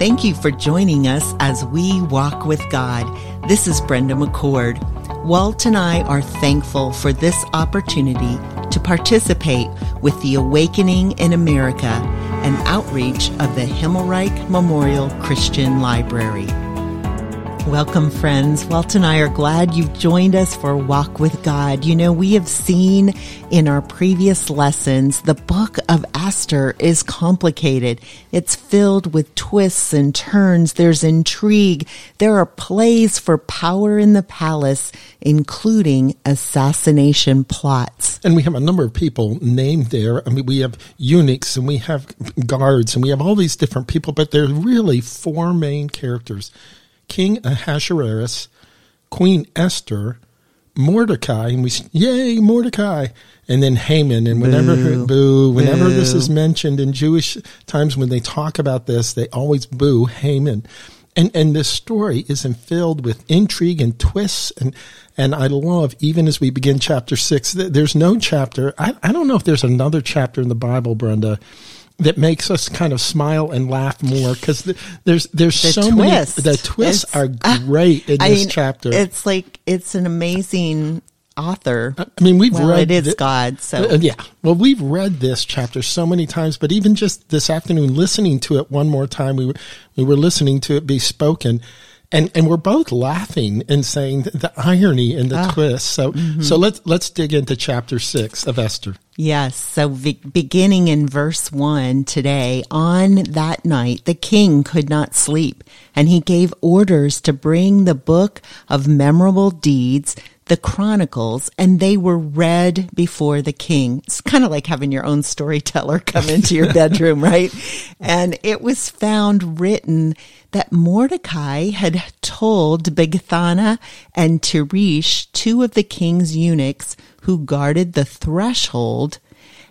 Thank you for joining us as we walk with God. This is Brenda McCord. Walt and I are thankful for this opportunity to participate with the Awakening in America, an outreach of the Himmelreich Memorial Christian Library. Welcome, friends. Walt and I are glad you've joined us for Walk with God. You know, we have seen in our previous lessons the book of Esther is complicated. It's filled with twists and turns. There's intrigue. There are plays for power in the palace, including assassination plots. And we have a number of people named there. I mean, we have eunuchs and we have guards and we have all these different people, but there are really four main characters King Ahasuerus, Queen Esther, Mordecai, and we yay Mordecai, and then Haman. And whenever boo, boo whenever boo. this is mentioned in Jewish times when they talk about this, they always boo Haman. And and this story is filled with intrigue and twists and and I love even as we begin chapter six. There's no chapter. I, I don't know if there's another chapter in the Bible, Brenda, that makes us kind of smile and laugh more because the, there's there's the so twist. many the twists it's, are great uh, in I this mean, chapter. It's like it's an amazing author. I mean, we've well, read it is God. So uh, yeah, well, we've read this chapter so many times, but even just this afternoon, listening to it one more time, we were we were listening to it be spoken and and we're both laughing and saying the irony and the ah, twist. So mm-hmm. so let's let's dig into chapter six of Esther. Yes. So be- beginning in verse one today, on that night the king could not sleep, and he gave orders to bring the book of memorable deeds the chronicles and they were read before the king. It's kind of like having your own storyteller come into your bedroom, right? And it was found written that Mordecai had told Bigthana and Teresh, two of the king's eunuchs who guarded the threshold,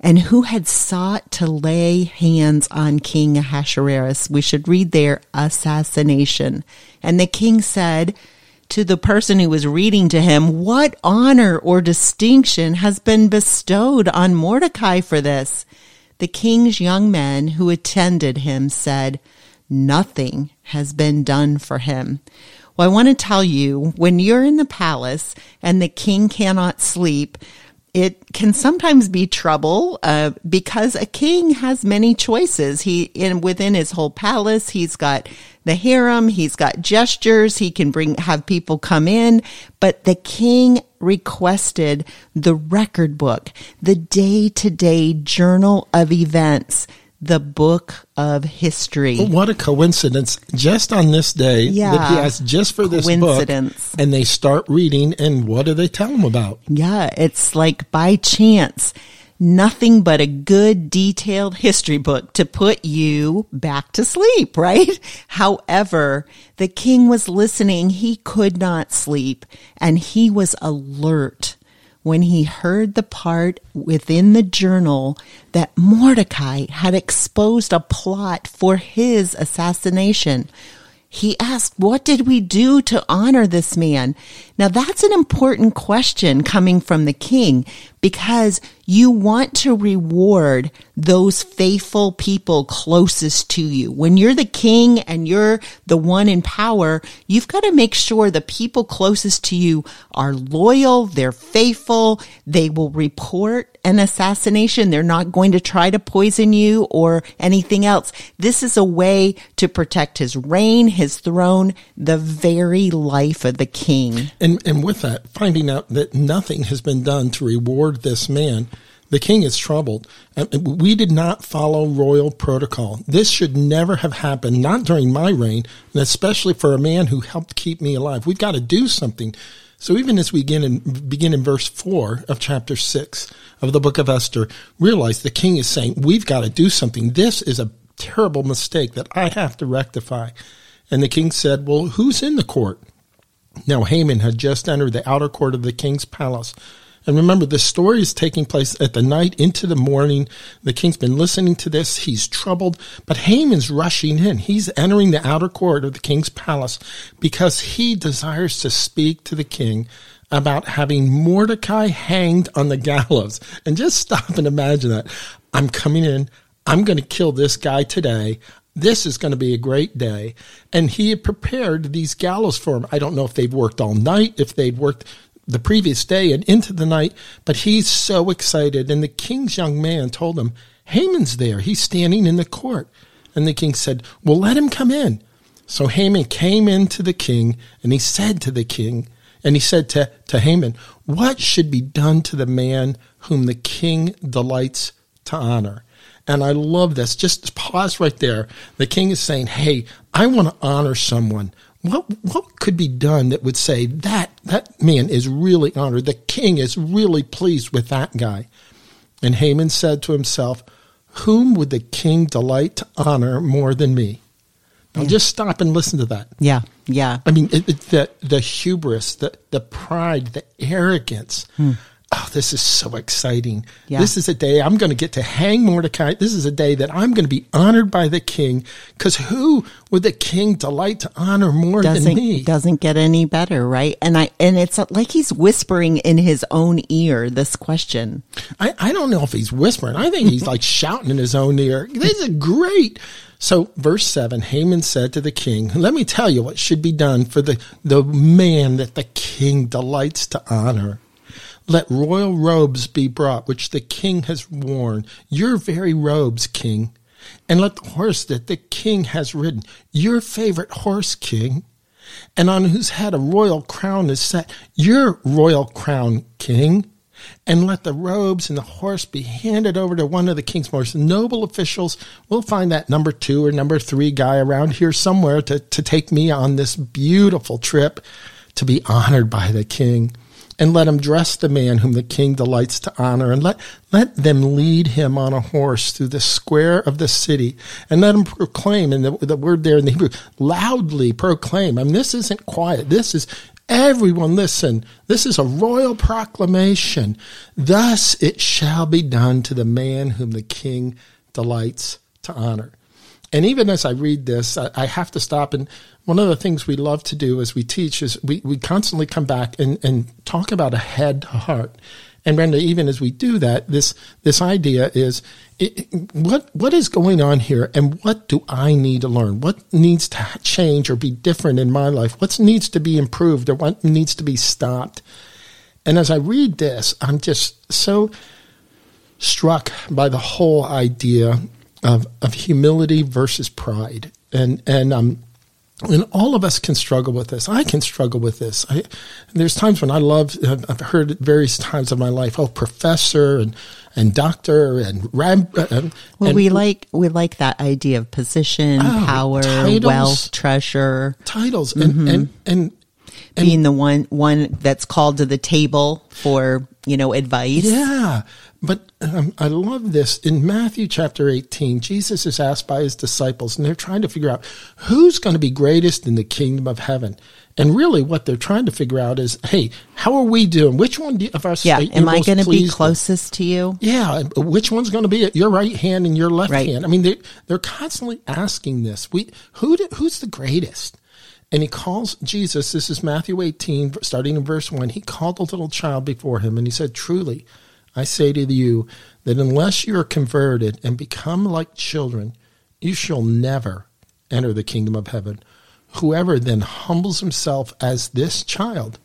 and who had sought to lay hands on King Ahasuerus. We should read their assassination. And the king said, to the person who was reading to him, What honor or distinction has been bestowed on Mordecai for this? The king's young men who attended him said, Nothing has been done for him. Well, I want to tell you, when you're in the palace and the king cannot sleep, it can sometimes be trouble uh, because a king has many choices. He in within his whole palace, he's got the harem, he's got gestures, he can bring have people come in, but the king requested the record book, the day-to-day journal of events the book of history. Well, what a coincidence. Just on this day yeah. that he asked just for this book. And they start reading, and what do they tell him about? Yeah, it's like by chance. Nothing but a good detailed history book to put you back to sleep, right? However, the king was listening. He could not sleep and he was alert when he heard the part within the journal that Mordecai had exposed a plot for his assassination. He asked, What did we do to honor this man? Now, that's an important question coming from the king because you want to reward those faithful people closest to you. When you're the king and you're the one in power, you've got to make sure the people closest to you are loyal, they're faithful, they will report an assassination. They're not going to try to poison you or anything else. This is a way to protect his reign, his throne, the very life of the king. And, and with that, finding out that nothing has been done to reward this man, the king is troubled. Um, we did not follow royal protocol. This should never have happened, not during my reign, and especially for a man who helped keep me alive. We've got to do something. So even as we begin in, begin in verse 4 of chapter 6 of the book of Esther, realize the king is saying, we've got to do something. This is a terrible mistake that I have to rectify. And the king said, well, who's in the court? Now Haman had just entered the outer court of the king's palace. And remember, the story is taking place at the night into the morning. The king's been listening to this. He's troubled, but Haman's rushing in. He's entering the outer court of the king's palace because he desires to speak to the king about having Mordecai hanged on the gallows. And just stop and imagine that. I'm coming in. I'm going to kill this guy today. This is going to be a great day. And he had prepared these gallows for him. I don't know if they'd worked all night, if they'd worked the previous day and into the night, but he's so excited. And the king's young man told him, Haman's there. He's standing in the court. And the king said, Well, let him come in. So Haman came into the king and he said to the king, and he said to, to Haman, What should be done to the man whom the king delights to honor? And I love this. Just pause right there. The king is saying, Hey, I want to honor someone. What, what could be done that would say that that man is really honored? The king is really pleased with that guy. And Haman said to himself, Whom would the king delight to honor more than me? Now yeah. just stop and listen to that. Yeah, yeah. I mean, it, it, the the hubris, the the pride, the arrogance. Hmm. Oh, this is so exciting. Yeah. This is a day I'm going to get to hang Mordecai. This is a day that I'm going to be honored by the king. Because who would the king delight to honor more doesn't, than me? Doesn't get any better, right? And I and it's like he's whispering in his own ear this question. I, I don't know if he's whispering. I think he's like shouting in his own ear. This is great. So, verse 7 Haman said to the king, Let me tell you what should be done for the, the man that the king delights to honor. Let royal robes be brought, which the king has worn, your very robes, king. And let the horse that the king has ridden, your favorite horse, king, and on whose head a royal crown is set, your royal crown, king and let the robes and the horse be handed over to one of the king's most noble officials. We'll find that number two or number three guy around here somewhere to, to take me on this beautiful trip to be honored by the king. And let him dress the man whom the king delights to honor, and let, let them lead him on a horse through the square of the city, and let him proclaim, and the, the word there in the Hebrew, loudly proclaim. I mean, this isn't quiet. This is Everyone listen. This is a royal proclamation. Thus it shall be done to the man whom the king delights to honor. And even as I read this, I, have to stop. And one of the things we love to do as we teach is we, we constantly come back and, and talk about a head to heart. And Brenda, even as we do that, this this idea is it, what what is going on here, and what do I need to learn? What needs to change or be different in my life? What needs to be improved, or what needs to be stopped? And as I read this, I'm just so struck by the whole idea of of humility versus pride, and and um, and all of us can struggle with this. I can struggle with this. I, there's times when I love, I've heard various times of my life, oh, professor and, and doctor and rab. Uh, well, and, we like, we like that idea of position, oh, power, titles, wealth, treasure. Titles. Mm-hmm. And, and, and, and, being the one, one that's called to the table for, you know, advice. Yeah. But um, I love this. In Matthew chapter 18, Jesus is asked by his disciples, and they're trying to figure out who's going to be greatest in the kingdom of heaven. And really, what they're trying to figure out is, hey, how are we doing? Which one of us? Yeah, am I going to be closest to you? Yeah, which one's going to be at your right hand and your left right. hand? I mean, they they're constantly asking this. We who who's the greatest? And he calls Jesus. This is Matthew 18, starting in verse one. He called a little child before him, and he said, "Truly." I say to you that unless you are converted and become like children, you shall never enter the kingdom of heaven. Whoever then humbles himself as this child,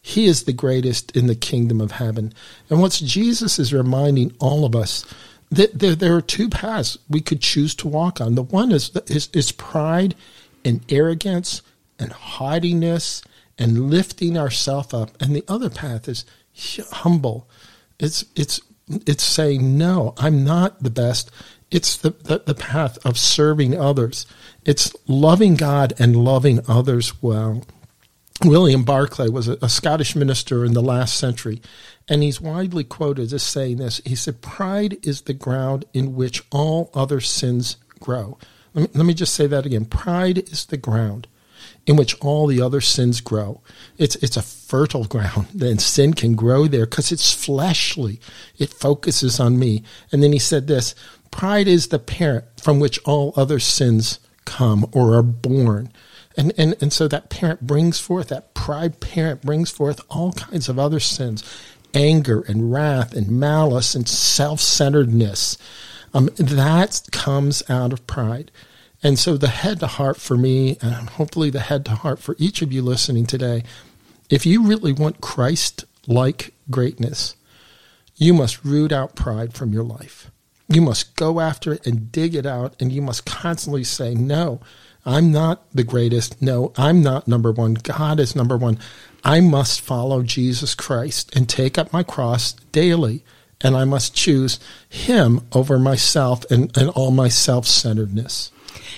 he is the greatest in the kingdom of heaven. And what Jesus is reminding all of us that there, there are two paths we could choose to walk on. The one is, is, is pride and arrogance and haughtiness and lifting ourselves up. And the other path is humble it's it's it's saying no, I'm not the best. It's the, the, the path of serving others. It's loving God and loving others well. William Barclay was a, a, Scottish minister in the last century, and he's widely quoted as saying this. He said, Pride is the ground in which all other sins grow. Let me, let me just say that again. Pride is the ground in which all the other sins grow. It's, it's a fertile ground, and sin can grow there because it's fleshly. It focuses on me. And then he said this pride is the parent from which all other sins come or are born. And, and, and so that parent brings forth, that pride parent brings forth all kinds of other sins anger and wrath and malice and self centeredness. Um, that comes out of pride. And so the head to heart for me, and hopefully the head to heart for each of you listening today, if you really want Christ like greatness, you must root out pride from your life. You must go after it and dig it out, and you must constantly say, No, I'm not the greatest. No, I'm not number one. God is number one. I must follow Jesus Christ and take up my cross daily, and I must choose Him over myself and, and all my self centeredness.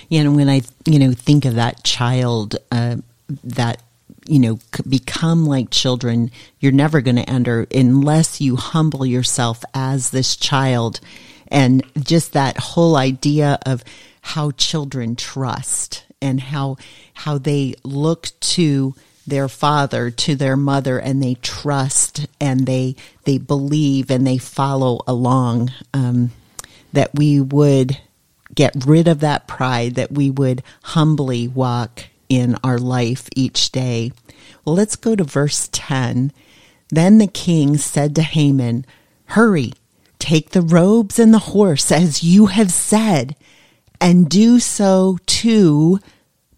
You know, when I you know think of that child uh, that you know become like children, you're never going to enter unless you humble yourself as this child, and just that whole idea of how children trust and how how they look to their father to their mother and they trust and they they believe and they follow along um, that we would get rid of that pride that we would humbly walk in our life each day. Well let's go to verse 10 then the king said to haman hurry take the robes and the horse as you have said and do so to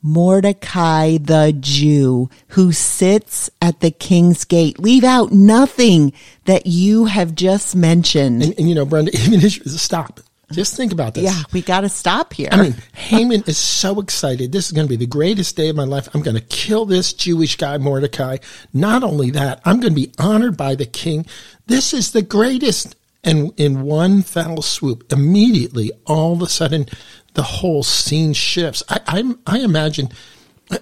Mordecai the Jew who sits at the king's gate. Leave out nothing that you have just mentioned. And, and you know, Brenda, even stop. Just think about this. Yeah, we got to stop here. I mean, Haman is so excited. This is going to be the greatest day of my life. I'm going to kill this Jewish guy, Mordecai. Not only that, I'm going to be honored by the king. This is the greatest. And in one fell swoop, immediately, all of a sudden, the whole scene shifts. I, I, I imagine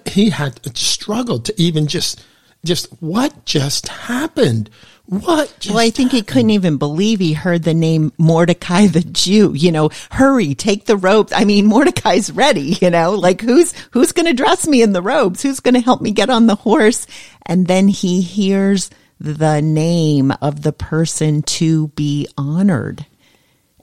he had struggled to even just, just what just happened? What? well, I think happened? he couldn't even believe he heard the name Mordecai the Jew. You know, hurry, take the robes. I mean, Mordecai's ready. You know, like who's who's going to dress me in the robes? Who's going to help me get on the horse? And then he hears the name of the person to be honored.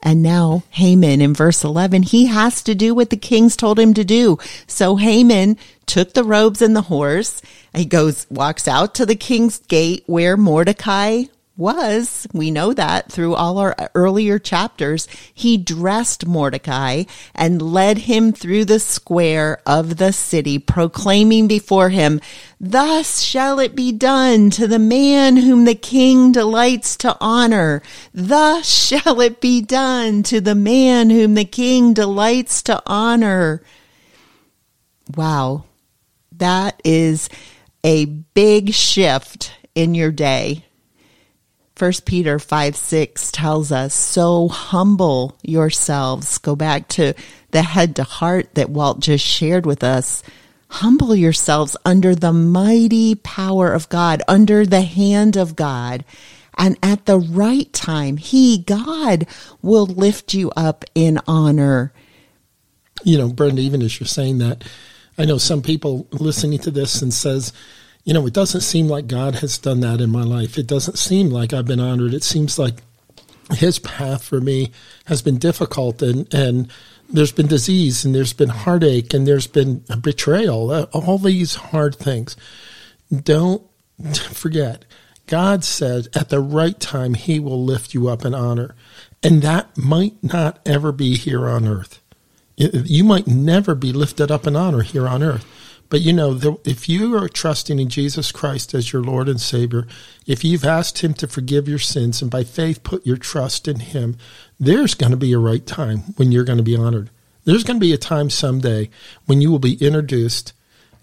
And now Haman in verse 11, he has to do what the kings told him to do. So Haman took the robes and the horse. He goes, walks out to the king's gate where Mordecai was, we know that through all our earlier chapters, he dressed Mordecai and led him through the square of the city, proclaiming before him, Thus shall it be done to the man whom the king delights to honor. Thus shall it be done to the man whom the king delights to honor. Wow. That is a big shift in your day 1 Peter 5 6 tells us, So humble yourselves. Go back to the head to heart that Walt just shared with us. Humble yourselves under the mighty power of God, under the hand of God. And at the right time, He, God, will lift you up in honor. You know, Brenda, even as you're saying that, I know some people listening to this and says, you know, it doesn't seem like God has done that in my life. It doesn't seem like I've been honored. It seems like his path for me has been difficult and, and there's been disease and there's been heartache and there's been betrayal, uh, all these hard things. Don't forget, God said at the right time, he will lift you up in honor. And that might not ever be here on earth. You might never be lifted up in honor here on earth. But you know, the, if you are trusting in Jesus Christ as your Lord and Savior, if you've asked Him to forgive your sins and by faith put your trust in Him, there's going to be a right time when you're going to be honored. There's going to be a time someday when you will be introduced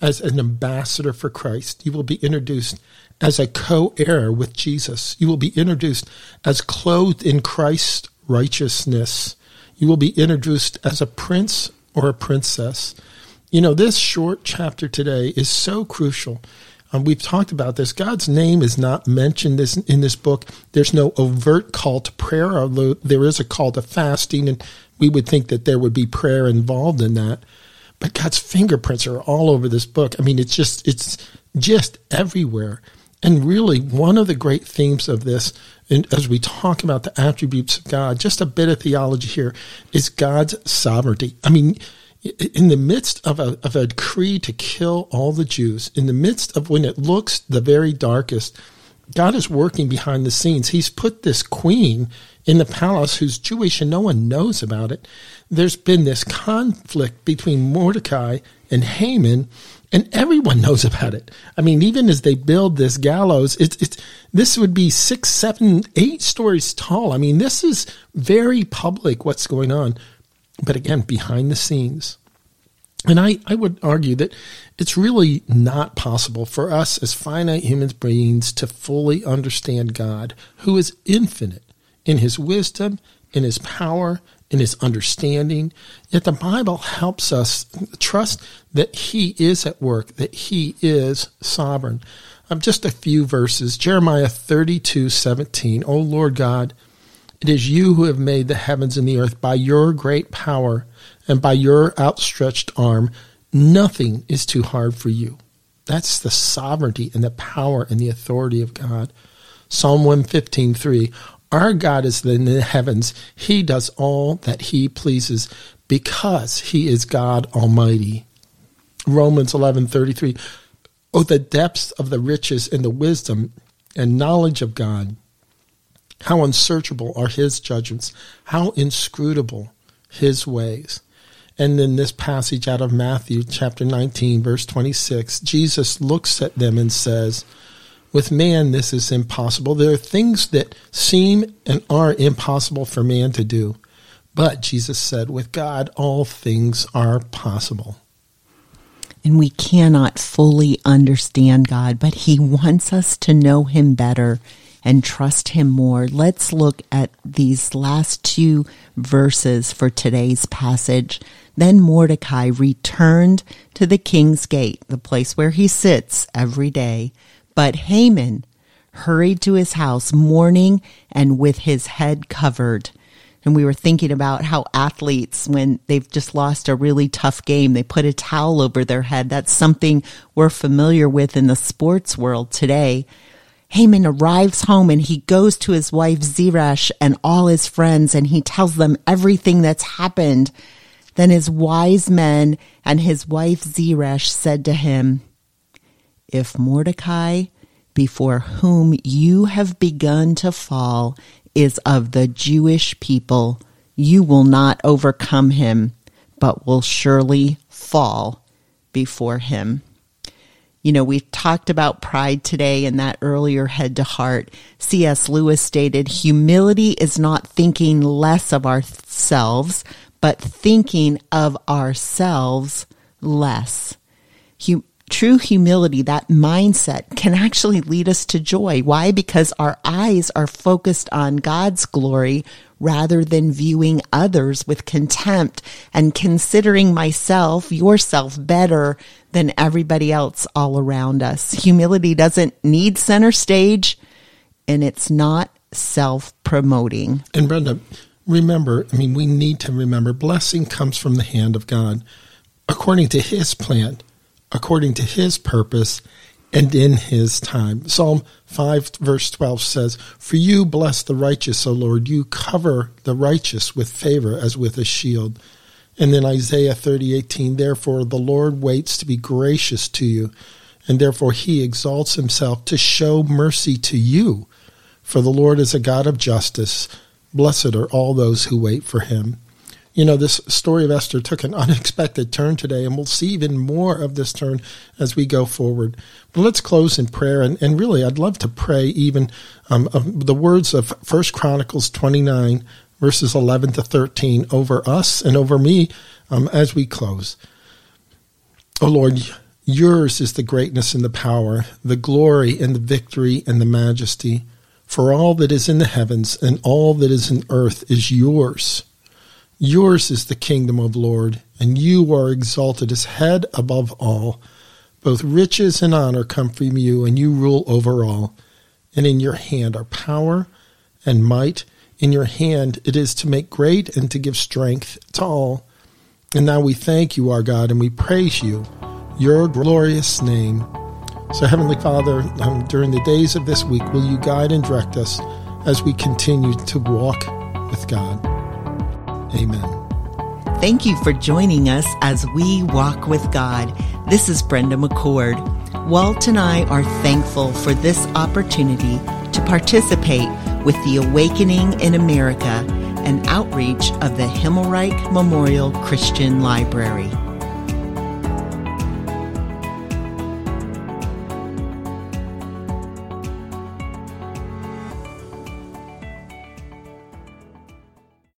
as an ambassador for Christ. You will be introduced as a co heir with Jesus. You will be introduced as clothed in Christ's righteousness. You will be introduced as a prince or a princess. You know, this short chapter today is so crucial. Um, we've talked about this. God's name is not mentioned this, in this book. There's no overt call to prayer, although there is a call to fasting, and we would think that there would be prayer involved in that. But God's fingerprints are all over this book. I mean, it's just it's just everywhere. And really, one of the great themes of this, and as we talk about the attributes of God, just a bit of theology here, is God's sovereignty. I mean, in the midst of a, of a decree to kill all the Jews, in the midst of when it looks the very darkest, God is working behind the scenes. He's put this queen in the palace who's Jewish and no one knows about it. There's been this conflict between Mordecai and Haman, and everyone knows about it. I mean, even as they build this gallows, it's, it's this would be six, seven, eight stories tall. I mean, this is very public what's going on. But again, behind the scenes. And I, I would argue that it's really not possible for us as finite human beings to fully understand God, who is infinite in his wisdom, in his power, in his understanding. Yet the Bible helps us trust that he is at work, that he is sovereign. Um, just a few verses. Jeremiah 32, 17. O Lord God, it is you who have made the heavens and the earth by your great power and by your outstretched arm. Nothing is too hard for you. That's the sovereignty and the power and the authority of God. Psalm 115, 3. Our God is in the heavens. He does all that he pleases because he is God Almighty. Romans 11:33 Oh the depths of the riches and the wisdom and knowledge of God. How unsearchable are his judgments, how inscrutable his ways. And then this passage out of Matthew chapter 19 verse 26, Jesus looks at them and says, with man, this is impossible. There are things that seem and are impossible for man to do. But Jesus said, with God, all things are possible. And we cannot fully understand God, but He wants us to know Him better and trust Him more. Let's look at these last two verses for today's passage. Then Mordecai returned to the king's gate, the place where he sits every day but Haman hurried to his house mourning and with his head covered. And we were thinking about how athletes, when they've just lost a really tough game, they put a towel over their head. That's something we're familiar with in the sports world today. Haman arrives home and he goes to his wife Zeresh and all his friends and he tells them everything that's happened. Then his wise men and his wife Zeresh said to him, if Mordecai, before whom you have begun to fall, is of the Jewish people, you will not overcome him, but will surely fall before him. You know, we've talked about pride today in that earlier head to heart. C.S. Lewis stated, humility is not thinking less of ourselves, but thinking of ourselves less. Hum- true humility, that mindset can actually lead us to joy. Why? Because our eyes are focused on God's glory rather than viewing others with contempt and considering myself, yourself better than everybody else all around us. Humility doesn't need center stage and it's not self promoting. And Brenda, remember, I mean, we need to remember blessing comes from the hand of God according to his plan according to his purpose and in his time. Psalm 5 verse 12 says, For you bless the righteous, O Lord. You cover the righteous with favor as with a shield. And then Isaiah 30, 18, Therefore the Lord waits to be gracious to you, and therefore he exalts himself to show mercy to you. For the Lord is a God of justice. Blessed are all those who wait for him you know, this story of Esther took an unexpected turn today, and we'll see even more of this turn as we go forward. But let's close in prayer, and, and really, I'd love to pray even um, the words of First Chronicles 29, verses 11 to 13, over us and over me um, as we close. Oh Lord, yours is the greatness and the power, the glory and the victory and the majesty. For all that is in the heavens and all that is in earth is yours. Yours is the kingdom of Lord, and you are exalted as head above all. Both riches and honor come from you, and you rule over all. And in your hand are power and might. In your hand it is to make great and to give strength to all. And now we thank you, our God, and we praise you, your glorious name. So, Heavenly Father, um, during the days of this week, will you guide and direct us as we continue to walk with God? Amen. Thank you for joining us as we walk with God. This is Brenda McCord. Walt and I are thankful for this opportunity to participate with the Awakening in America and outreach of the Himmelreich Memorial Christian Library.